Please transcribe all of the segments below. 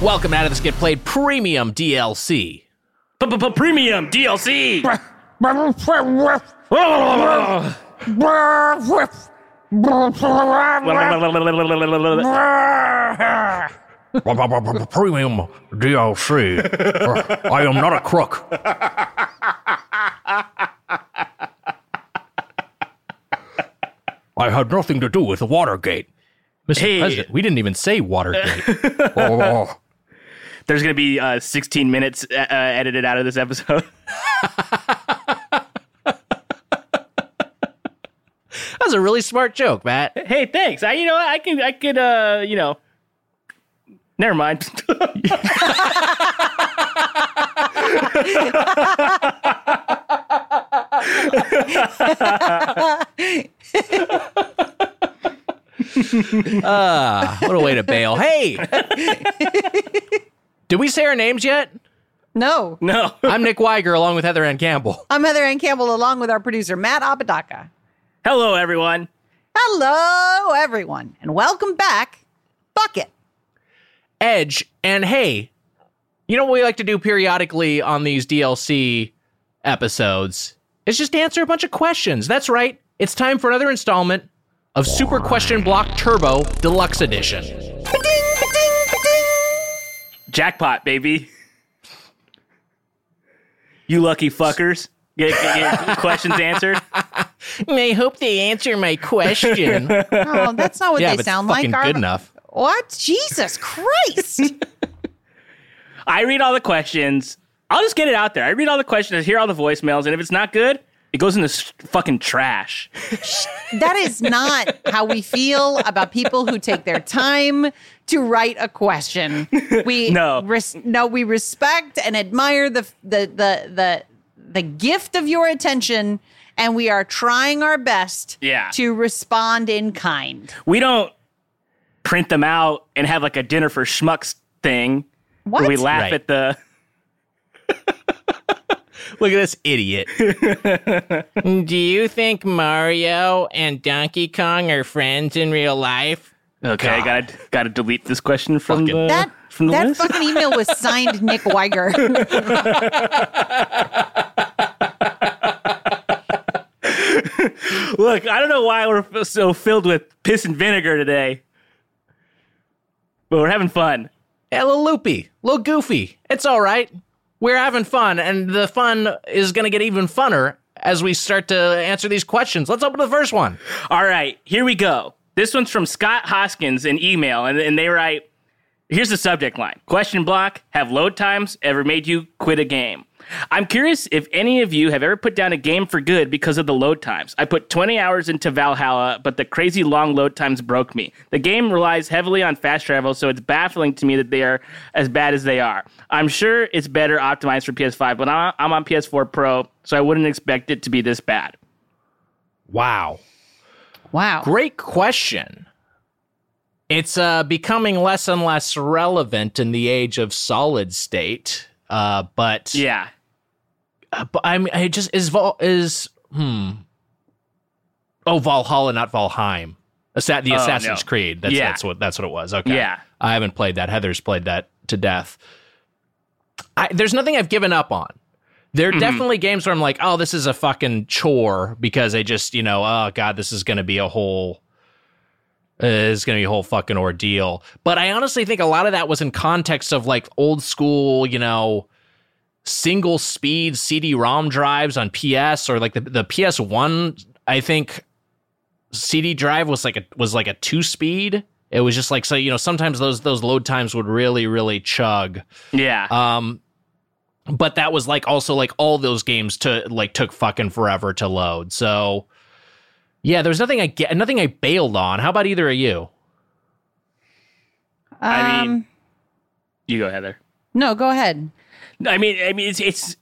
Welcome out of this Get Played Premium DLC. Premium DLC. Premium DLC. I am not a crook. I had nothing to do with the Watergate. Mr. Hey. President, we didn't even say Watergate. Oh. There's gonna be uh, 16 minutes uh, uh, edited out of this episode. That's a really smart joke, Matt. hey, thanks. I, you know. I can, I could, uh, you know, never mind. Ah, what a way to bail. Hey! Did we say our names yet? No. no. I'm Nick Weiger along with Heather Ann Campbell. I'm Heather Ann Campbell along with our producer, Matt Apodaca. Hello, everyone. Hello, everyone, and welcome back. Bucket. Edge, and hey, you know what we like to do periodically on these DLC episodes? It's just answer a bunch of questions. That's right. It's time for another installment of Super Question Block Turbo Deluxe Edition. Jackpot, baby. You lucky fuckers. Get, get your questions answered. I hope they answer my question. Oh, that's not what yeah, they but it's sound like. fucking good enough. What? Jesus Christ. I read all the questions. I'll just get it out there. I read all the questions, I hear all the voicemails, and if it's not good, it goes in the fucking trash. that is not how we feel about people who take their time to write a question. We No. res- no, we respect and admire the the the the the gift of your attention, and we are trying our best Yeah. to respond in kind. We don't print them out and have like a dinner for schmucks thing where we laugh Right. at the. Look at this idiot. Do you think Mario and Donkey Kong are friends in real life? Okay, I gotta gotta delete this question from Fucking- the That from the that list. fucking email was signed Nick Weiger. Look, I don't know why we're so filled with piss and vinegar today, but we're having fun. A little loopy, a little goofy. It's all right. We're having fun, and the fun is going to get even funner as we start to answer these questions. Let's open the first one. All right, here we go. This one's from Scott Hoskins in email, and, and they write Here's the subject line Question block Have load times ever made you quit a game? I'm curious if any of you have ever put down a game for good because of the load times. I put 20 hours into Valhalla, but the crazy long load times broke me. The game relies heavily on fast travel, so it's baffling to me that they are as bad as they are. I'm sure it's better optimized for PS5, but I- I'm on PS4 Pro, so I wouldn't expect it to be this bad. Wow. wow. Great question. It's uh, becoming less and less relevant in the age of solid state. Uh, but Yeah. Uh, but I mean, I just is Val is hmm. Oh, Valhalla, not Valheim. Assa- the Oh, Assassin's no. Creed. That's Yeah. that's what that's what it was. Okay. Yeah. I haven't played that. Heather's played that to death. I, there's nothing I've given up on. There Mm-hmm. are definitely games where I'm like, oh, this is a fucking chore because I just, you know, oh god, this is going to be a whole, it's going to be a whole fucking ordeal. But I honestly think a lot of that was in context of like old school, you know, single speed CD-ROM drives on PS or like the the PS1. I think CD drive was like a was like a two speed. It was just like so you know sometimes those those load times would really really chug. Yeah. Um, but that was like also like all those games to like took fucking forever to load. So yeah, there was nothing I get nothing I bailed on. How about either of you? I mean- Um, you go, Heather. no, go ahead. I mean, I mean, it's it's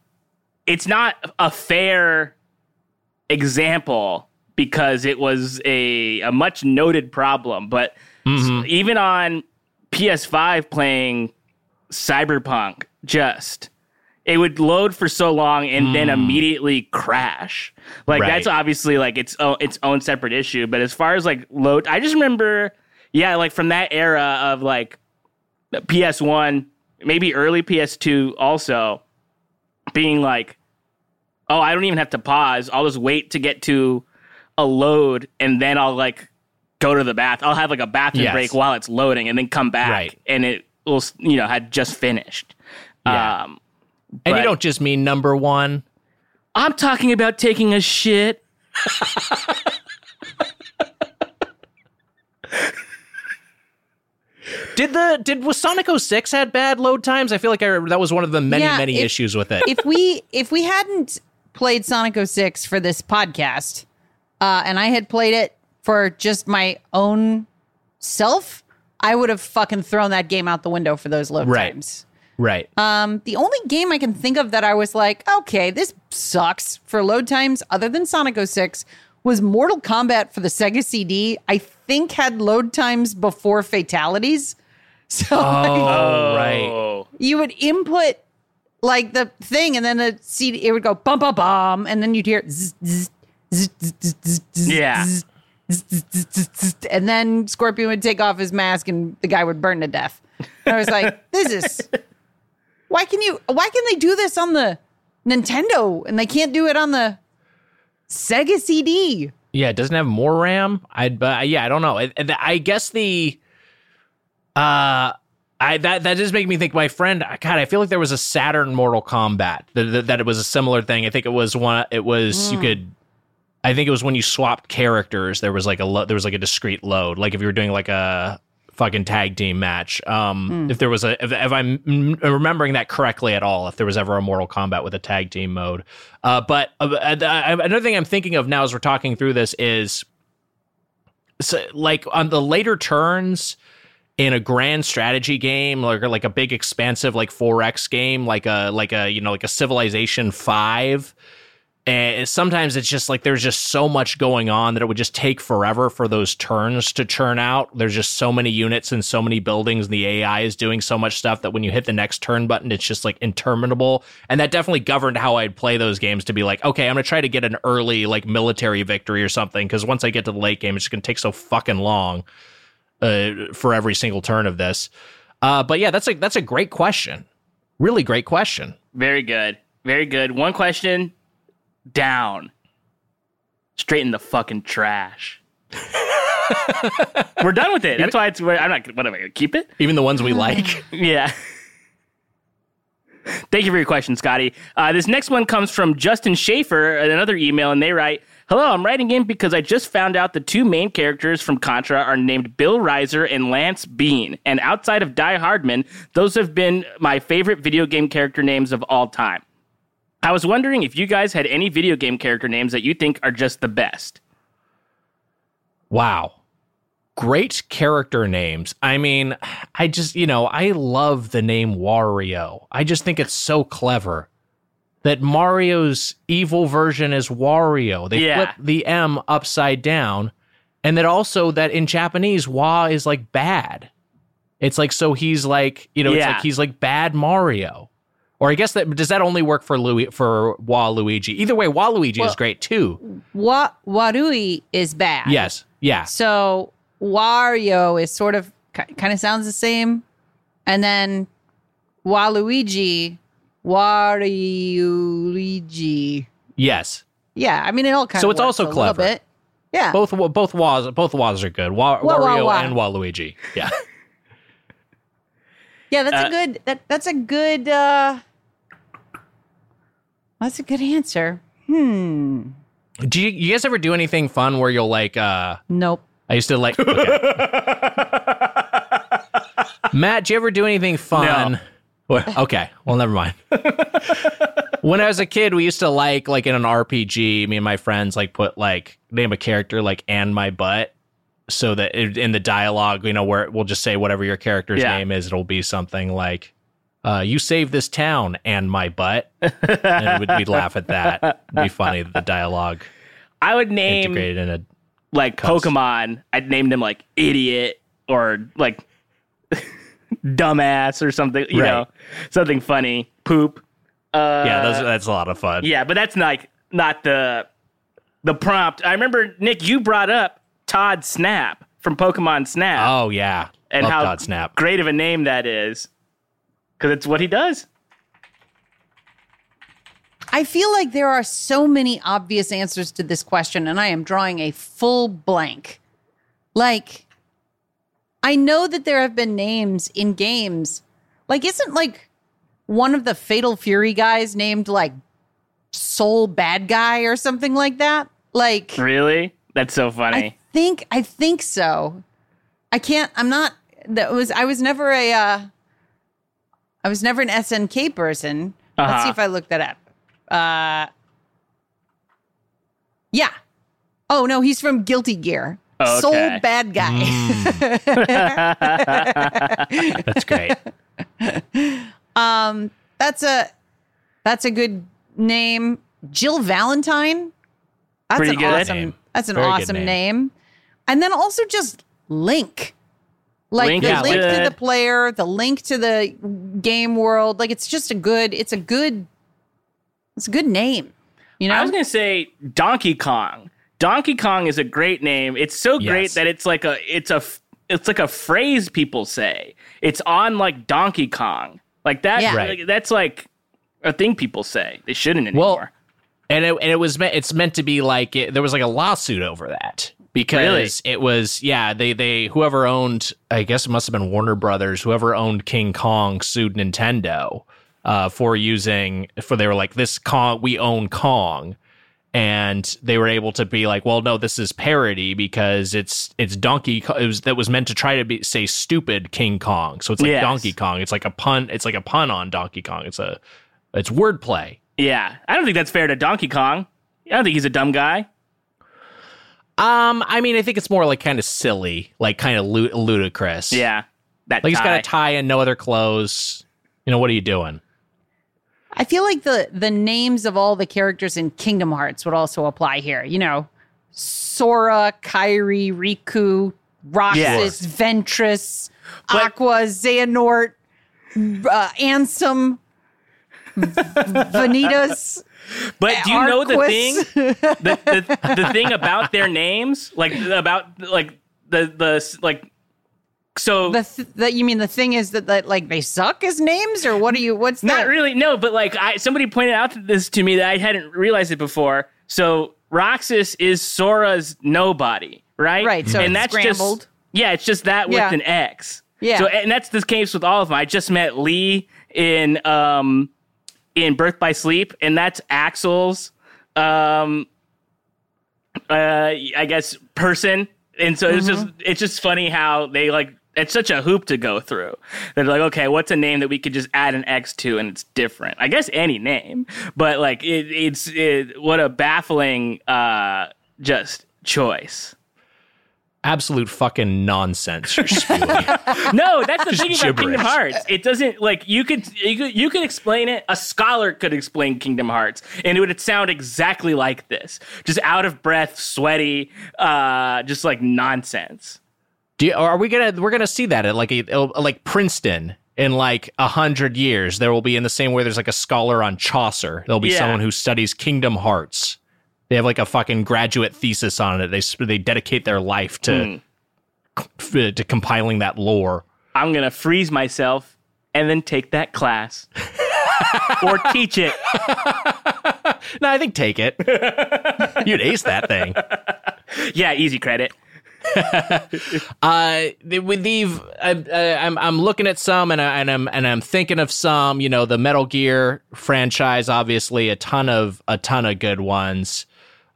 it's not a fair example because it was a a much noted problem. But Mm-hmm. even on PS5 playing Cyberpunk, just it would load for so long and then immediately crash. Like Mm. Right. that's obviously like its own, its own separate issue. But as far as like load, I just remember, yeah, like from that era of like PS1, maybe early PS2 also being like, oh, I don't even have to pause. I'll just wait to get to a load and then I'll like go to the bath. I'll have like a bathroom Yes. break while it's loading and then come back Right. and it will, you know, had just finished. Yeah. Um, And you don't just mean number one. I'm talking about taking a shit. Did the did was Sonic 06 had bad load times? I feel like I, that was one of the many Yeah, many if- issues with it. if we if we hadn't played Sonic 06 for this podcast, uh, and I had played it for just my own self, I would have fucking thrown that game out the window for those load Right. times. Right. Um, the only game I can think of that I was like, okay, this sucks for load times, other than Sonic 06, was Mortal Kombat for the Sega CD. I think had load times before fatalities. So like, oh, right. Oh. you would input like the thing, and then the CD it would go bum bum bum, and then you'd hear zzz, zzz, zzz, Yeah. and then Scorpion would take off his mask, and the guy would burn to death. And I was like, this is why can you why can they do this on the Nintendo and they can't do it on the Sega CD? Yeah, it doesn't have more RAM. I'd but yeah, I don't know. I, I guess the uh I that that does make me think my friend God, I feel like there was a Saturn Mortal Kombat that, that, that it was a similar thing. I think it was one it was you could I think it was when you swapped characters there was like a lo- there was like a discrete load like if you were doing like a fucking tag team match. Um if there was a if, if i'm mm, remembering that correctly at all if there was ever a mortal kombat with a tag team mode. Uh but uh, uh, another thing i'm thinking of now as we're talking through this is so, like on the later turns in a grand strategy game like like a big expansive like 4x game like a like a you know like a civilization 5 and sometimes it's just like there's just so much going on that it would just take forever for those turns to churn out. There's just so many units and so many buildings, and the AI is doing so much stuff that when you hit the next turn button, it's just like interminable. And that definitely governed how I'd play those games to be like, okay, I'm gonna try to get an early like military victory or something, because once I get to the late game, it's just gonna take so fucking long uh, for every single turn of this. Uh, but yeah, that's a that's a great question. Really great question. Very good. Very good. One question down. Straight in the fucking trash. We're done with it. That's why it's. I'm not. What am I gonna keep it? Even the ones we like. Yeah. Thank you for your question, Scotty. Uh, this next one comes from Justin Schaefer, another email, and they write Hello, I'm writing in because I just found out the two main characters from Contra are named Bill Rizer and Lance Bean. And outside of Die Hardman, those have been my favorite video game character names of all time. I was wondering if you guys had any video game character names that you think are just the best. Wow. Great character names. I mean, I just, you know, I love the name Wario. I just think it's so clever that Mario's evil version is Wario. They Yeah. flip the M upside down. And that also that in Japanese, Wa is like bad. It's like so he's like, you know, it's Yeah. like he's like bad Mario. Or I guess that does that only work for Louis for Waluigi? Either way, Waluigi is great too. Wa- Warui is bad. Yes. Yeah. So Wario is sort of kind of sounds the same, and then Waluigi, Waluigi. Yes. Yeah, I mean it all kind of. So it's also a clever. bit. Yeah. Both both was both was are good. Wa- Wah, wah, Wario wah. and Waluigi. Yeah. Yeah, that's Uh, a good. That that's a good. uh That's a good answer. Hmm. do you, you guys ever do anything fun where you'll like uh Nope. I used to like okay. Matt, do you ever do anything fun? No. Well, okay. Well, never mind. when I was a kid, we used to like like in an RPG, me and my friends like put like name a character like and my butt so that it, in the dialogue, you know, where we'll just say whatever your character's Yeah. name is, it'll be something like uh, you saved this town and my butt. and we'd, we'd laugh at that. It'd be funny, the dialogue. I would name integrated in a. like Cuss. Pokemon. I'd name them like idiot or like dumbass or something. You Right. know, something funny. Poop. Uh, Yeah, those, that's a lot of fun. yeah, but that's not not the the prompt. I remember Nick, you brought up Todd Snap from Pokemon Snap Oh yeah, and Love how Todd Snap. great of a name that is because it's what he does. I feel like there are so many obvious answers to this question, and I am drawing a full blank. Like, I know that there have been names in games. Like, isn't like one of the Fatal Fury guys named like Sol Badguy or something like that? Like, Really, that's so funny. I think I think so. I can't. I'm not. That was. I was never a. Uh, I was never an SNK person. Let's Uh-huh. see if I look that up. Uh, yeah. Oh no, he's from Guilty Gear. Okay. Soul bad guy. That's great. Um, that's a that's a good name. Jill Valentine. That's Pretty an good. awesome. Name. That's an Very awesome name. name. And then also just Link. Like Link the is link to the player, the link to the game world. Like it's just a good. It's a good. It's a good name. You know. I was gonna say Donkey Kong. Donkey Kong is a great name. It's so great Yes. that it's like a it's a it's like a phrase people say. It's on like Donkey Kong. Like that. Yeah. like, that's like a thing people say. They shouldn't Well, anymore. and it, and it was meant it's meant to be like it, there was like a lawsuit over that because it was yeah they they whoever owned I guess it must have been Warner Brothers whoever owned King Kong sued Nintendo uh, for using for they were like this Kong we own Kong. And they were able to be like well no this is parody because it's it's Donkey Ko- it was that was meant to try to be say stupid King Kong. So it's like Yes. Donkey Kong. It's like a pun it's like a pun on Donkey Kong. It's a it's wordplay. Yeah, I don't think that's fair to Donkey Kong. I don't think he's a dumb guy. Um, I mean, I think it's more like kind of silly, like kind of lu- ludicrous. Yeah, that like he's got a tie and no other clothes. You know, what are you doing? I feel like the the names of all the characters in Kingdom Hearts would also apply here. You know, Sora, Kairi, Riku, Roxas, Yes. Ventus, But- Aqua, Xehanort, uh, Ansem, V- Vanitas. But do you know the thing? The, the the thing about their names, like about like the the like. So The th- that you mean the thing is that, that like they suck as names or what are you? What's Not that? really, no. But like, I somebody pointed out this to me that I hadn't realized it before. So Roxas is Sora's nobody, right? Right, so and it's that's scrambled. just yeah, it's just that with Yeah. an X. Yeah. So and that's the case with all of them. I just met Lea in um in Birth by Sleep, and that's Axel's um uh I guess person. And so it's just Mm-hmm. it's just funny how they like it's such a hoop to go through. They're like, okay, what's a name that we could just add an X to and it's different? I guess any name, but like it, it's it, what a baffling uh just choice. Absolute fucking nonsense. You're spewing. No, that's the thing about Kingdom. Hearts. It doesn't like you could you could you could explain it. A scholar could explain Kingdom Hearts, and it would sound exactly like this, just out of breath, sweaty, uh, just like nonsense. Do you, are we gonna we're gonna see that at like a like Princeton in like a hundred years? There will be in the same way there's like a scholar on Chaucer. There'll be Yeah. someone who studies Kingdom Hearts. They have like a fucking graduate thesis on it. They they dedicate their life to f- to compiling that lore. I'm gonna freeze myself and then take that class or teach it. No, I think take it. You'd ace that thing. Yeah, easy credit. Uh, with the I'm, uh, I'm I'm looking at some and I, and I'm and I'm thinking of some. You know, the Metal Gear franchise, obviously a ton of a ton of good ones.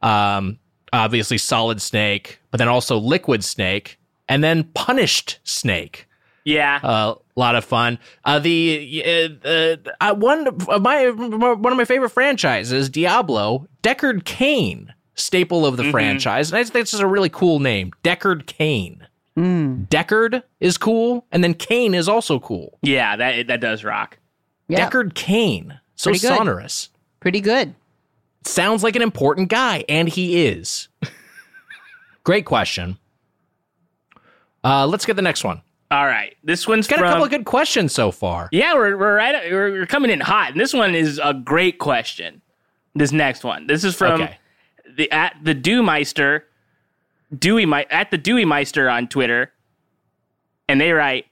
Um, obviously Solid Snake, but then also Liquid Snake, and then Punished Snake. Yeah, A lot of fun. Uh, the uh, uh, uh, one of my one of my favorite franchises, Diablo, Deckard Cain, staple of the franchise, and I think this is a really cool name, Deckard Cain. Deckard is cool, and then Cain is also cool. yeah, that that does rock. Yeah, Deckard Cain, so Pretty sonorous. pretty good. Sounds like an important guy, and he is. Great question. Uh, let's get the next one. All right, this one's Got from. a couple of good questions so far. yeah, we're we're right. We're, we're coming in hot, and this one is a great question. This next one. This is from Okay. the at the Dewmeister, Dewey at the Dewey Meister on Twitter, and they write.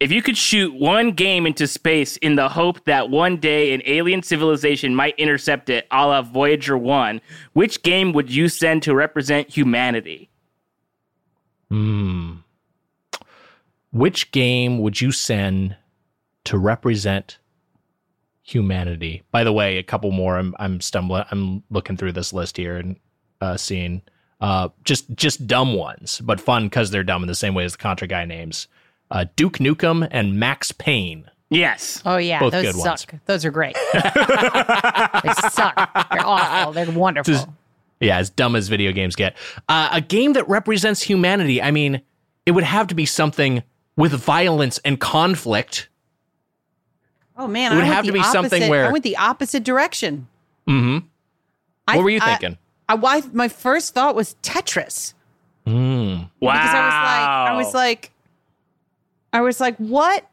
If you could shoot one game into space in the hope that one day an alien civilization might intercept it, a la Voyager 1, which game would you send to represent humanity? Hmm. Which game would you send to represent humanity? By the way, a couple more. I'm I'm stumbling. I'm looking through this list here and uh, seeing uh, just just dumb ones, but fun because they're dumb in the same way as the Contra guy names. Uh, Duke Nukem and Max Payne. Yes. Oh yeah, Both those good ones. suck. Those are great. they suck. They're awful. They're wonderful. Yeah, as dumb as video games get. Uh, a game that represents humanity. I mean, it would have to be something with violence and conflict. Oh man, It would I have to the be something where- I went the opposite direction. Mm-hmm. I- What were you thinking? I, why my first thought was Tetris Mm. Wow. because I was like, I was like, I was like, what?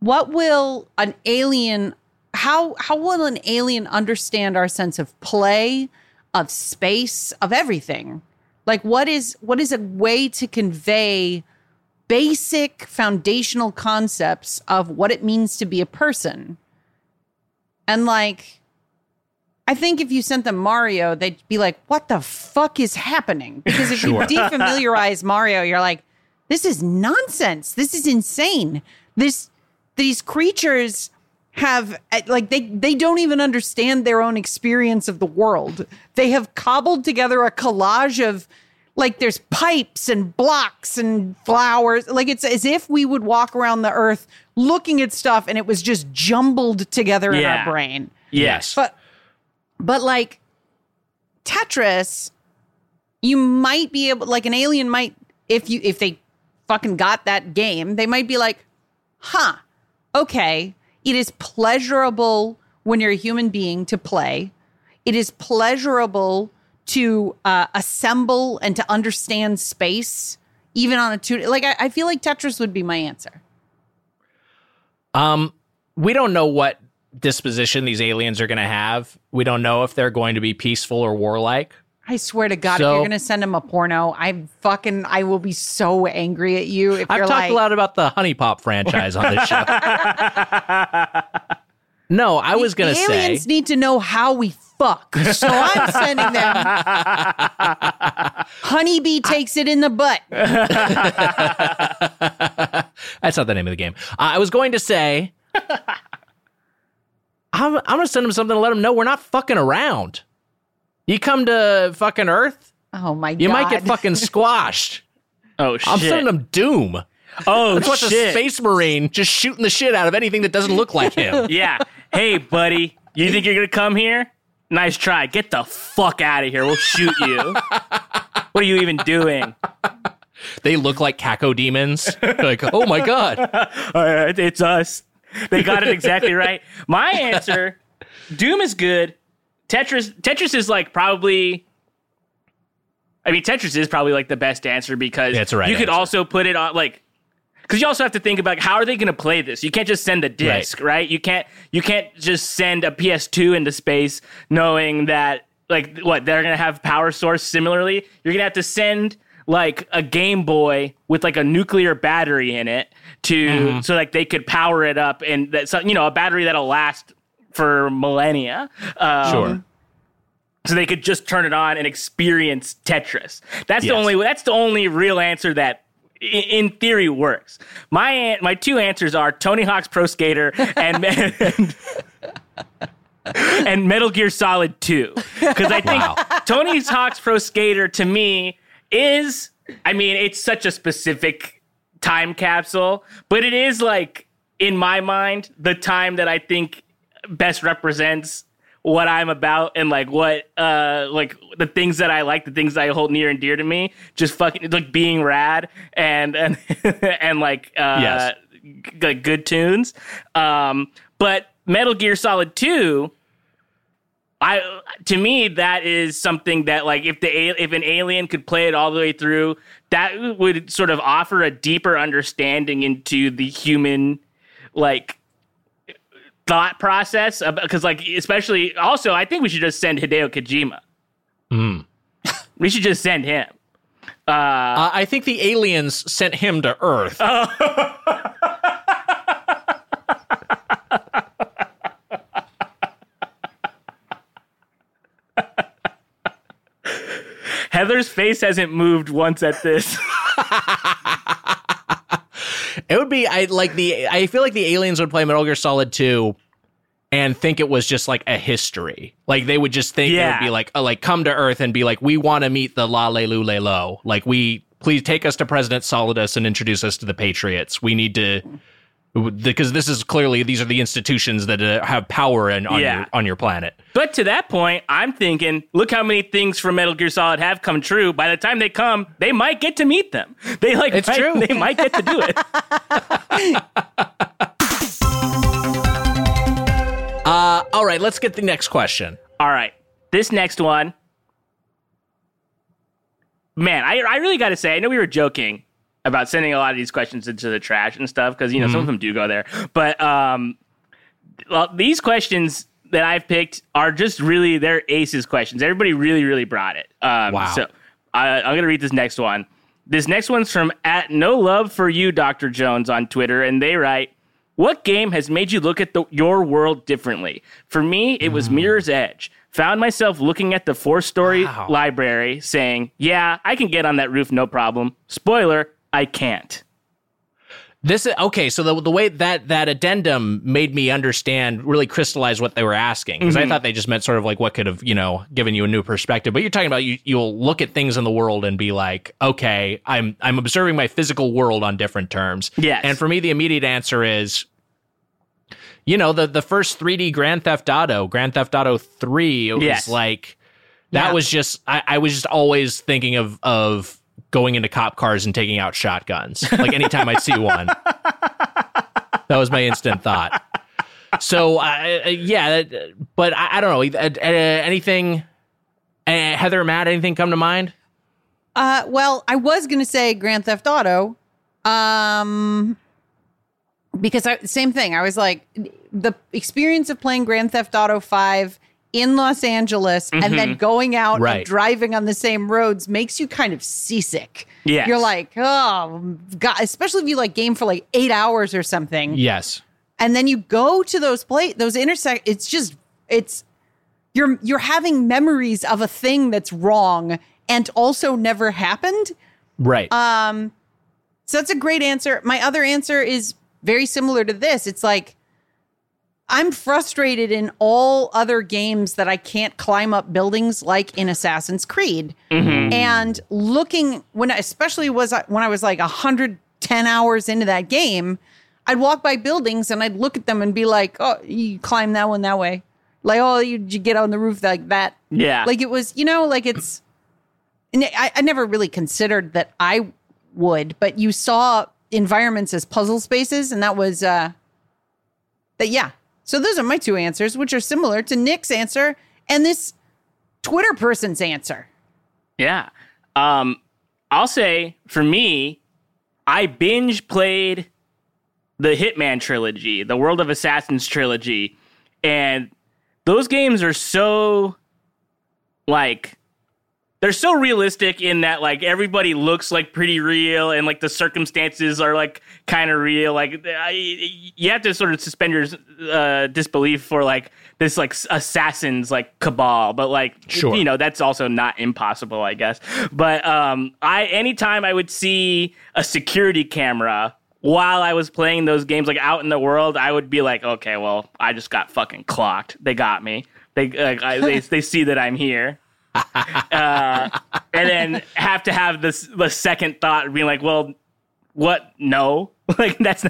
What will an alien? How how will an alien understand our sense of play, of space, of everything? Like, what is what is a way to convey basic foundational concepts of what it means to be a person? And like, I think if you sent them Mario, they'd be like, what the fuck is happening? Because if Sure. you defamiliarize Mario, you're like, this is nonsense. This is insane. This these creatures have uh, like they they don't even understand their own experience of the world. They have cobbled together a collage of like there's pipes and blocks and flowers. Like it's as if we would walk around the earth looking at stuff and it was just jumbled together in our brain. yes. But but like Tetris, you might be able like an alien might if you if they fucking got that game, they might be like, huh, okay, it is pleasurable when you're a human being to play. It is pleasurable to uh, assemble and to understand space, even on a two. Like I, I feel like Tetris would be my answer. Um, we don't know what disposition these aliens are going to have. We don't know if they're going to be peaceful or warlike. I swear to God, if you're gonna send him a porno, I fucking I will be so angry at you if I've talked like, a lot about the HuniePop franchise on this show. no, I was going to say aliens need to know how we fuck. So I'm sending them. Honeybee takes it in the butt. that's not the name of the game. Uh, I was going to say I'm, I'm going to send him something to let him know we're not fucking around. You come to fucking Earth, Oh my god! you might get fucking squashed. oh shit. I'm sending them Doom. oh Let's watch shit. a space marine just shooting the shit out of anything that doesn't look like him. Yeah. Hey, buddy, you think you're gonna come here? Nice try. Get the fuck out of here. We'll shoot you. what are you even doing? they look like cacodemons. like, oh my god. Uh, it's us. They got it exactly right. My answer: Doom is good. Tetris. Tetris is like probably. I mean, Tetris is probably like the best answer because Yeah, right you could answer. also put it on like. Because you also have to think about how are they going to play this? You can't just send a disc, right. You can't you can't just send a PS2 into space knowing that like what they're going to have power source similarly. You're going to have to send like a Game Boy with like a nuclear battery in it to mm-hmm. so like they could power it up and that so, you know a battery that'll last for millennia. Um, Sure. so they could just turn it on and experience Tetris. That's the only that's the only real answer that in theory works. My my two answers are Tony Hawk's Pro Skater and and, and Metal Gear Solid 2 cuz I think Wow. Tony Hawk's Pro Skater to me is I mean it's such a specific time capsule, but it is like in my mind the time that I think best represents what I'm about and like what uh like the things that I like, the things I hold near and dear to me, just fucking like being rad and and and like uh Yes. g- like good tunes. Um but Metal Gear Solid 2 I to me that is something that like if the if an alien could play it all the way through, that would sort of offer a deeper understanding into the human like thought process because like especially also I think we should just send Hideo Kojima. we should just send him. Uh, I think the aliens sent him to Earth. Heather's face hasn't moved once at this. It would be I like the I feel like the aliens would play Metal Gear Solid 2 and think it was just like a history. Like they would just think it would be like uh, like come to Earth and be like we want to meet the La Le Lu Le Lo. Like we please take us to President Solidus and introduce us to the Patriots. We need to because this is clearly these are the institutions that uh, have power and on Yeah. your on your planet. But to that point, I'm thinking, look how many things from Metal Gear Solid have come true. By the time they come, they might get to meet them. They like It's might- true. They might get to do it. Uh, all right, let's get the next question. All right, this next one, man, I I really got to say, I know we were joking about sending a lot of these questions into the trash and stuff because you know some of them do go there, but um, well, these questions that I've picked are just really they're aces questions. Everybody really really brought it. Um, Wow. So I, I'm gonna read this next one. This next one's from at No Love for You, Dr. Jones on Twitter, and they write. What game has made you look at the, your world differently? For me, it was Mirror's Edge. Found myself looking at the four story Wow. library saying, Yeah, I can get on that roof, no problem. Spoiler, I can't. This is okay. So the the way that that addendum made me understand, really crystallize what they were asking, because I mm-hmm. thought they just meant sort of like what could have you know given you a new perspective. But you're talking about you you'll look at things in the world and be like, okay, I'm I'm observing my physical world on different terms. Yes. And for me, the immediate answer is, you know, the the first 3D Grand Theft Auto, Grand Theft Auto Three, it was Yes. like that Yeah. was just I, I was just always thinking of of going into cop cars and taking out shotguns. Like anytime I see one. That was my instant thought. So, uh, uh, yeah, but I, I don't know. Uh, uh, anything, uh, Heather, Matt, anything come to mind? Uh, well, I was going to say Grand Theft Auto, um, because I, same thing. I was like, the experience of playing Grand Theft Auto Five in Los Angeles and then going out Right. and driving on the same roads makes you kind of seasick. Yeah. You're like, oh, God, especially if you like game for like eight hours or something Yes. and then you go to those plate those intersect it's just it's you're you're having memories of a thing that's wrong and also never happened Right. Um, so that's a great answer my other answer is very similar to this it's like i'm frustrated in all other games that i can't climb up buildings like in assassin's creed and looking when I, especially was I- when i was like 110 hours into that game I'd walk by buildings and I'd look at them and be like, "Oh, you climb that one that way." Like, "Oh, you, you get on the roof like that." Yeah. Like it was, you know, like it's. And I, I never really considered that I would, but you saw environments as puzzle spaces, and that was uh that. Yeah. So those are my two answers, which are similar to Nick's answer and this Twitter person's answer. Yeah. Um, I'll say for me, I binge played the Hitman trilogy, the World of Assassins trilogy, and those games are so like they're so realistic in that like everybody looks like pretty real and like the circumstances are like kind of real. Like I, you have to sort of suspend your uh, disbelief for like this like assassins like cabal. But like Sure. you know that's also not impossible i guess. But um i anytime i would see a security camera while i was playing those games like out in the world i would be like okay well i just got fucking clocked. They got me. They like, I, they, they see that i'm here uh, and then have to have this the second thought being like well what no like that's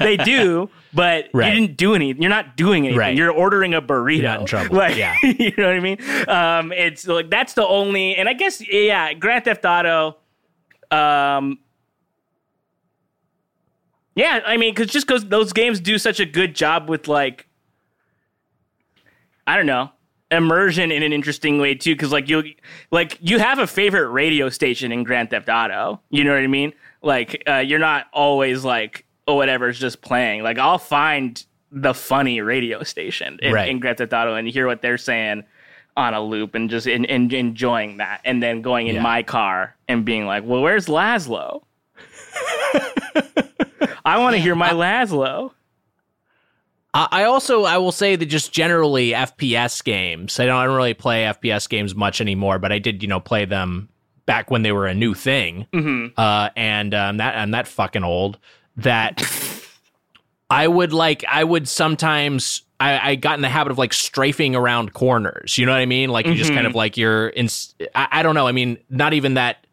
they do but Right. you didn't do any you're not doing anything Right. you're ordering a burrito not in trouble. like Yeah. you know what i mean um it's like that's the only and i guess yeah grand theft auto um yeah i mean because just because those games do such a good job with like i don't know immersion in an interesting way too because like you like you have a favorite radio station in grand theft auto. You know what i mean? Like uh, you're not always like oh whatever's just playing. Like i'll find the funny radio station in, Right. in grand theft auto and hear what they're saying on a loop and just in, in, enjoying that and then going in Yeah. my car and being like well where's Lazlow? I want to hear my Lazlow I I also I will say that just generally FPS games. I don't, I don't really play FPS games much anymore, but I did you know play them back when they were a new thing. Mhm. Uh, and um, that I'm that fucking old that I would like I would sometimes I, I got in the habit of like strafing around corners. You know what I mean? Like you just kind of like you're in. I, I don't know. I mean, not even that.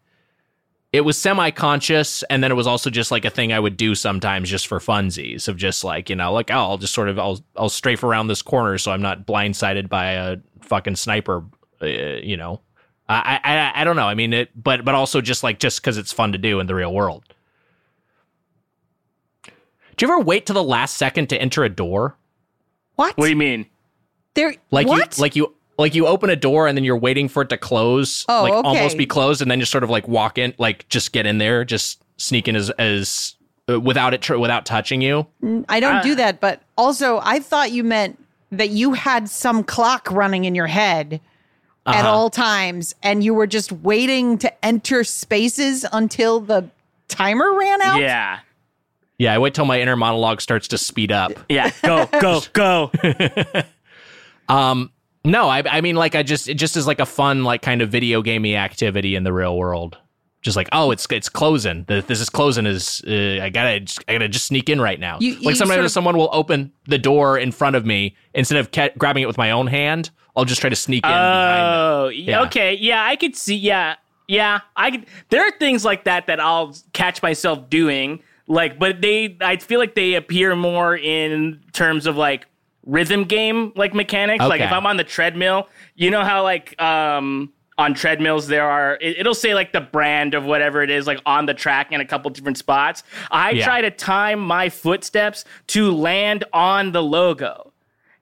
It was semi-conscious, and then it was also just like a thing I would do sometimes, just for funsies, of just like you know, like oh, I'll just sort of I'll I'll strafe around this corner so I'm not blindsided by a fucking sniper. Uh, you know, I, I I don't know. I mean it, but but also just like just because it's fun to do in the real world. Do you ever wait to the last second to enter a door? What? what do you mean There, Like what? you like you like you open a door and then you're waiting for it to close, Oh, like okay. almost be closed, and then just sort of like walk in, like just get in there, just sneak in as as uh, without it tr- without touching you. I don't Uh, do that, but also I thought you meant that you had some clock running in your head at Uh-huh. all times and you were just waiting to enter spaces until the timer ran out. yeah Yeah, I wait till my inner monologue starts to speed up. yeah go go go Um, no, I, I mean, like, I just, it just is like a fun, like, kind of video gamey activity in the real world. Just like, oh, it's it's closing. This is closing. Is uh, I gotta just, I gotta just sneak in right now. You- you like sometimes of- someone will open the door in front of me instead of ca- grabbing it with my own hand. I'll just try to sneak in. behind. Oh, Yeah. okay. Yeah, I could see. Yeah, yeah. I could. There are things like that that I'll catch myself doing. Like, but they, I feel like they appear more in terms of like rhythm game like mechanics. Like if I'm on the treadmill, you know how like um on treadmills there are it, it'll say like the brand of whatever it is like on the track in a couple different spots. I Yeah. try to time my footsteps to land on the logo.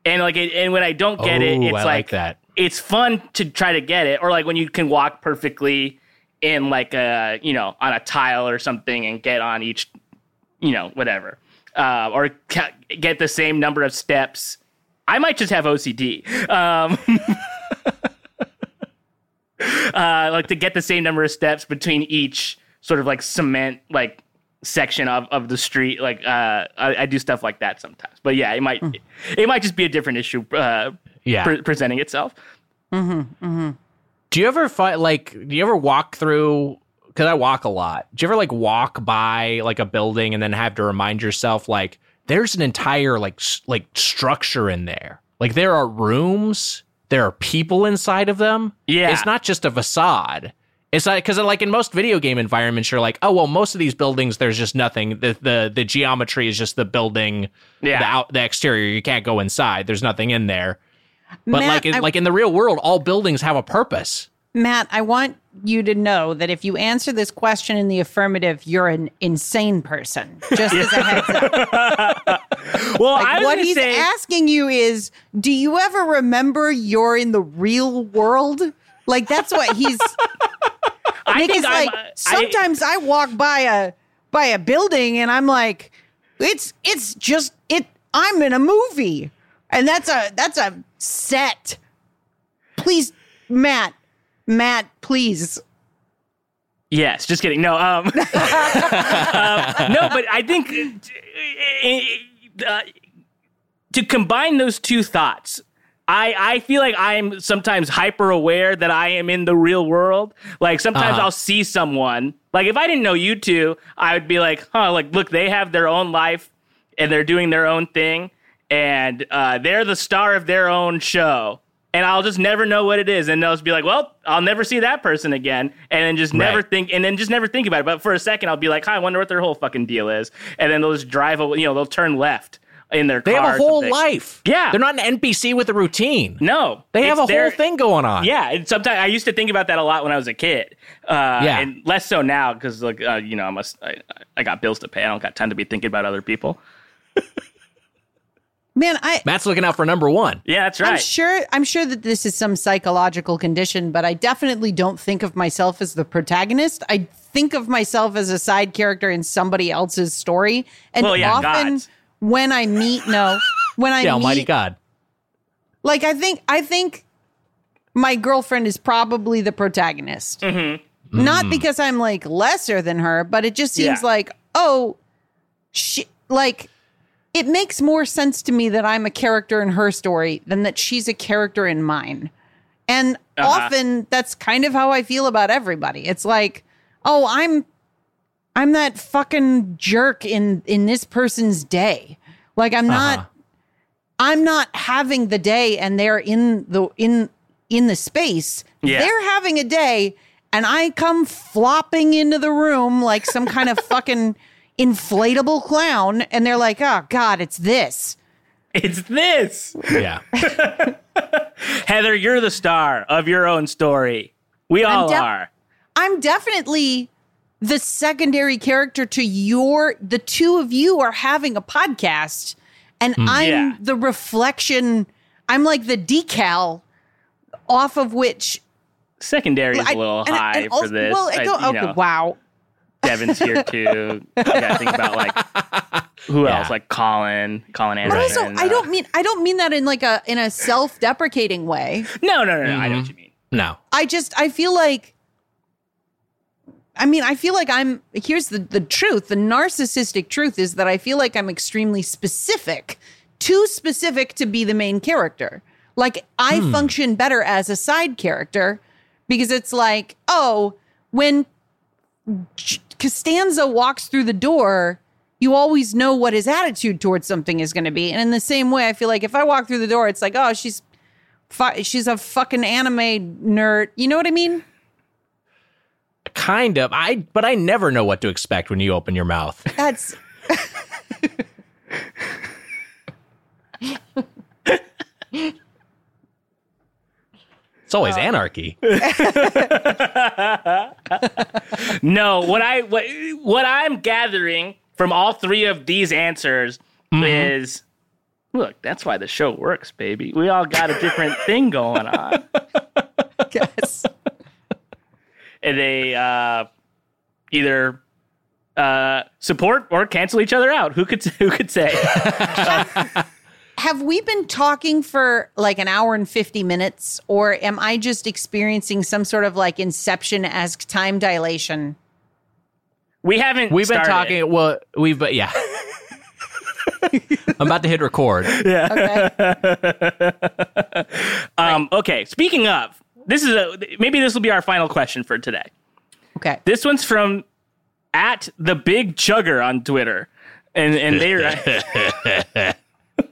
And like, it, and when I don't get it, it's I like like that. it's fun to try to get it or like when you can walk perfectly in like a you know on a tile or something and get on each you know whatever uh, or ca- get the same number of steps i might just have ocd um, uh, like to get the same number of steps between each sort of like cement like section of, of the street like uh, I, I do stuff like that sometimes but yeah it might it might just be a different issue uh, Yeah. pre- presenting itself Do you ever find like? Do you ever walk through? Because I walk a lot. Do you ever like walk by like a building and then have to remind yourself like there's an entire like s- like structure in there. Like there are rooms, there are people inside of them. Yeah. it's not just a facade. It's like because like in most video game environments, you're like, oh well, most of these buildings there's just nothing. The the the geometry is just the building, Yeah. the out the exterior. You can't go inside. There's nothing in there. But Matt, like in, I- like in the real world, all buildings have a purpose. Matt, I want you to know that if you answer this question in the affirmative, you're an insane person. Just as a heads up. well i was what he's say asking you is, do you ever remember you're in the real world? Like that's what he's I Nick think is I'm, like I- sometimes I, walk by a by a building and I'm like, it's it's just it I'm in a movie. And that's a that's a set. Please, Matt. Matt, please. Yes, just kidding. No, um, uh, no, but I think uh, uh, to combine those two thoughts, I I feel like I'm sometimes hyper aware that I am in the real world. Like sometimes Uh-huh. I'll see someone. Like if I didn't know you two, I would be like, huh, like look, they have their own life and they're doing their own thing, and uh, they're the star of their own show. And I'll just never know what it is, and they'll just be like, "Well, I'll never see that person again," and then just never Right. think, and then just never think about it. But for a second, I'll be like, "Hi, I wonder what their whole fucking deal is," and then they'll just drive, away, you know, they'll turn left in their car. They have a whole life. Yeah. They're not an NPC with a routine. No, They have a whole thing going on. Yeah, and sometimes I used to think about that a lot when I was a kid. Uh, Yeah. and less so now because like uh, you know I must I, I got bills to pay. I don't got time to be thinking about other people. Man, I Matt's looking out for number one. Yeah, that's right. I'm right. sure I'm sure that this is some psychological condition, but I definitely don't think of myself as the protagonist. I think of myself as a side character in somebody else's story. And Well, yeah, often God's. when I meet no, when I The Almighty meet God. like I think I think my girlfriend is probably the protagonist. Mm-hmm. Not because I'm like lesser than her, but it just seems Yeah. like, oh, she like it makes more sense to me that I'm a character in her story than that she's a character in mine. And Uh-huh. often that's kind of how I feel about everybody. It's like, oh, I'm I'm that fucking jerk in in this person's day. Like I'm not Uh-huh. I'm not having the day and they're in the in in the space. Yeah. They're having a day and I come flopping into the room like some kind of fucking inflatable clown and they're like, "Oh god, it's this." It's this. Yeah. Heather, you're the star of your own story. We all def- are. I'm definitely the secondary character to your the two of you are having a podcast and hmm. I'm Yeah. the reflection I'm like the decal off of which Secondary is I- a little and- high and also- for this. Well, I I- don't, okay, wow. Devin's here too. you gotta think about like who Yeah. else? Like Colin, Colin But Anderson. also, I uh, don't mean I don't mean that in like a in a self-deprecating way. No, no, no, no. I know Mm-hmm. what you mean. No. I just I feel like I mean, I feel like I'm here's the the truth. The narcissistic truth is that I feel like I'm extremely specific, too specific to be the main character. Like I function better as a side character because it's like, oh, when Ch- Costanza walks through the door, you always know what his attitude towards something is going to be. And in the same way, I feel like if I walk through the door, it's like, oh, she's fu- she's a fucking anime nerd. You know what I mean? Kind of. I but I never know what to expect when you open your mouth. That's It's always anarchy. No, what I what what I'm gathering from all three of these answers Mm-hmm. is look, that's why the show works, baby. We all got a different thing going on. yes. And they uh either uh support or cancel each other out. Who could who could say? Have we been talking for like an hour and 50 minutes, or am I just experiencing some sort of like inception esque time dilation? We haven't We've been talking. Well, we've but yeah. I'm about to hit record. Okay. Um okay, speaking of, this is a maybe this will be our final question for today. Okay. This one's from at the big chugger on Twitter. And and they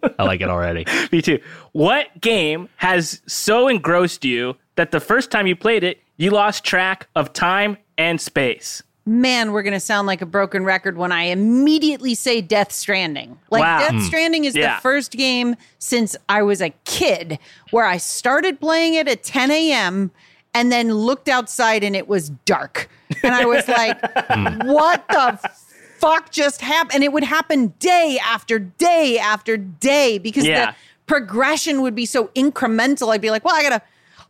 I like it already. Me too. What game has so engrossed you that the first time you played it, you lost track of time and space? Man, we're going to sound like a broken record when I immediately say Death Stranding. Like, Wow. Death hmm. Stranding is Yeah. the first game since I was a kid where I started playing it at 10 a.m. and then looked outside and it was dark. And I was like, hmm. what the fuck just happened? And it would happen day after day after day because Yeah. the progression would be so incremental. I'd be like, well, I got to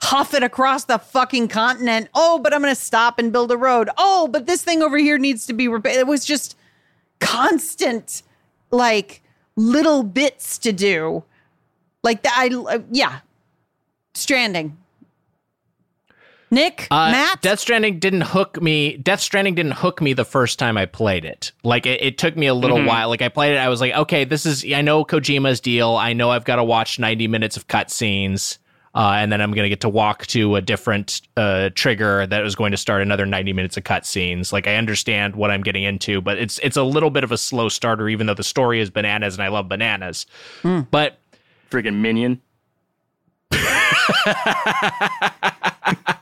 huff it across the fucking continent. Oh, but I'm to stop and build a road. Oh, but this thing over here needs to be repaired. It was just constant, like little bits to do. Like that. I, uh, yeah. Stranding. Nick, Uh, Matt, Death Stranding didn't hook me. Death Stranding didn't hook me the first time I played it. Like it, it took me a little while. Like I played it, I was like, okay, this is. I know Kojima's deal. I know I've got to watch ninety minutes of cutscenes, uh, and then I'm going to get to walk to a different uh, trigger that is going to start another ninety minutes of cutscenes. Like I understand what I'm getting into, but it's it's a little bit of a slow starter, even though the story is bananas and I love bananas. But freaking minion.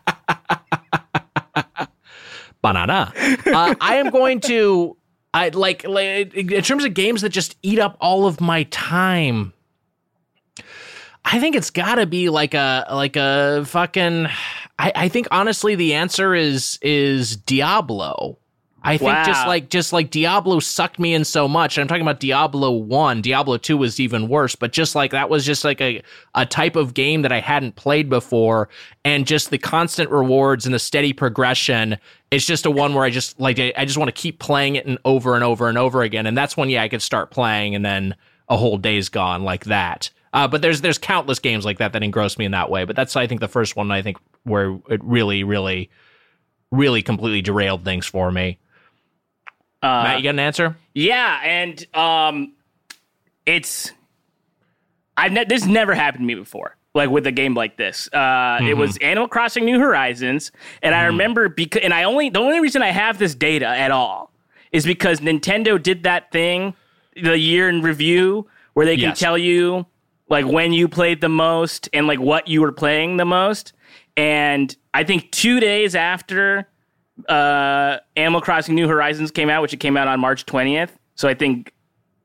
banana. Uh, I am going to. I like, like in terms of games that just eat up all of my time. I think it's got to be like a like a fucking. I, I think honestly the answer is is Diablo. I think just like just like Diablo sucked me in so much. I'm talking about Diablo 1. Diablo 2 was even worse, but just like that was just like a a type of game that I hadn't played before and just the constant rewards and the steady progression. It's just a one where I just like I just want to keep playing it and over and over and over again. And that's when yeah, I could start playing and then a whole day's gone like that. Uh, but there's there's countless games like that that engross me in that way. But that's I think the first one I think where it really really really completely derailed things for me. Uh, Matt, you got an answer? Yeah, and um, it's I've ne- this never happened to me before. Like with a game like this, uh, it was Animal Crossing: New Horizons, and I remember because, and I only the only reason I have this data at all is because Nintendo did that thing, the year in review, where they can Yes. tell you like when you played the most and like what you were playing the most. And I think two days after uh, Animal Crossing New Horizons came out, which it came out on March 20th. So I think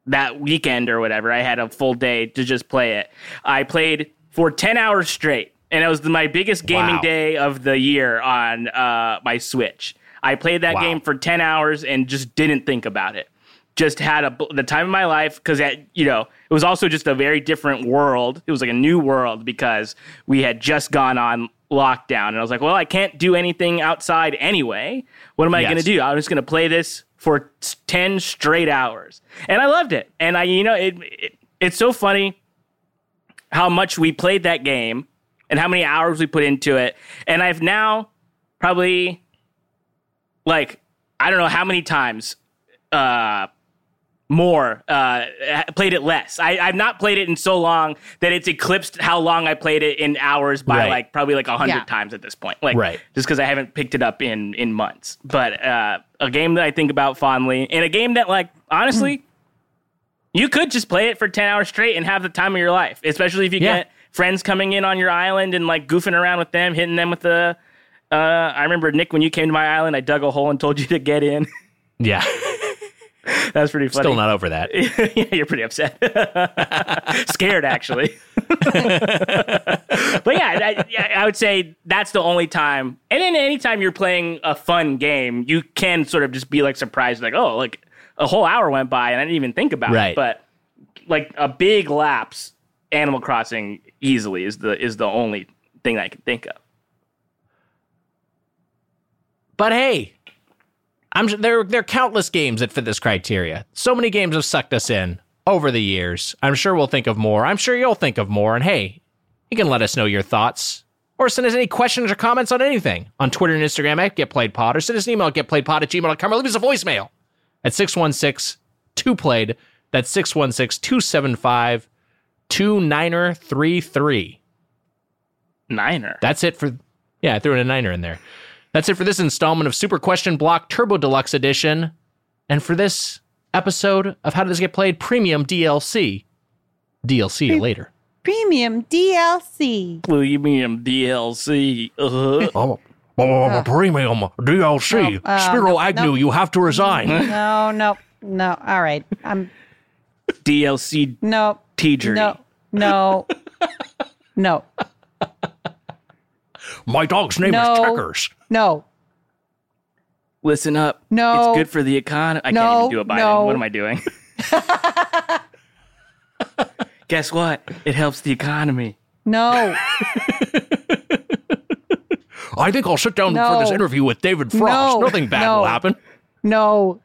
that weekend or whatever, I had a full day to just play it. I played for 10 hours straight, and it was my biggest gaming Wow. day of the year on uh, my Switch. I played that Wow. game for 10 hours and just didn't think about it. Just had a, the time of my life because, you know, it was also just a very different world. It was like a new world because we had just gone on lockdown. And I was like, well, I can't do anything outside anyway. What am I Yes. going to do? I'm just going to play this for 10 straight hours. And I loved it. And I, you know, it, it it's so funny how much we played that game and how many hours we put into it. And I've now probably like I don't know how many times uh more uh played it less. I, I've not played it in so long that it's eclipsed how long I played it in hours by Right. like probably like a hundred Yeah. times at this point. Like Right. just because I haven't picked it up in in months. But uh a game that I think about fondly and a game that like honestly you could just play it for 10 hours straight and have the time of your life, especially if you Yeah. get friends coming in on your island and like goofing around with them, hitting them with the. Uh, I remember Nick when you came to my island, I dug a hole and told you to get in. Yeah. that was pretty funny. Still not over that. yeah, you're pretty upset. Scared, actually. but yeah I, I would say that's the only time. And then anytime you're playing a fun game, you can sort of just be like surprised, like, oh, like a whole hour went by and I didn't even think about Right. it. But like a big lapse, Animal Crossing easily is the is the only thing I can think of. But hey, I'm there. There are countless games that fit this criteria. So many games have sucked us in over the years. I'm sure we'll think of more. I'm sure you'll think of more. And hey, you can let us know your thoughts or send us any questions or comments on anything on Twitter and Instagram at GetPlayedPod or send us an email at GetPlayedPod at gmail.com or leave us a voicemail at 616 2 played. That's 616 275 2933. Niner. That's it for yeah, I threw in a niner in there. That's it for this installment of Super Question Block Turbo Deluxe Edition. And for this episode of How Does This Get Played Premium DLC. DLC later. Premium DLC. Will you mean DLC? Uh-huh. Oh, oh, premium DLC. Oh, uh, Spiro no, Agnew, no. you have to resign. No, no, no. All right. I'm DLC no. Teachery. No. No. No. My dog's name No. is Checkers. No. Listen up. No. It's good for the economy. I can't even do a Biden. no. What am I doing? Guess what? It helps the economy. No. I think I'll sit down for this interview with David Frost. No. Nothing bad No. will happen. No.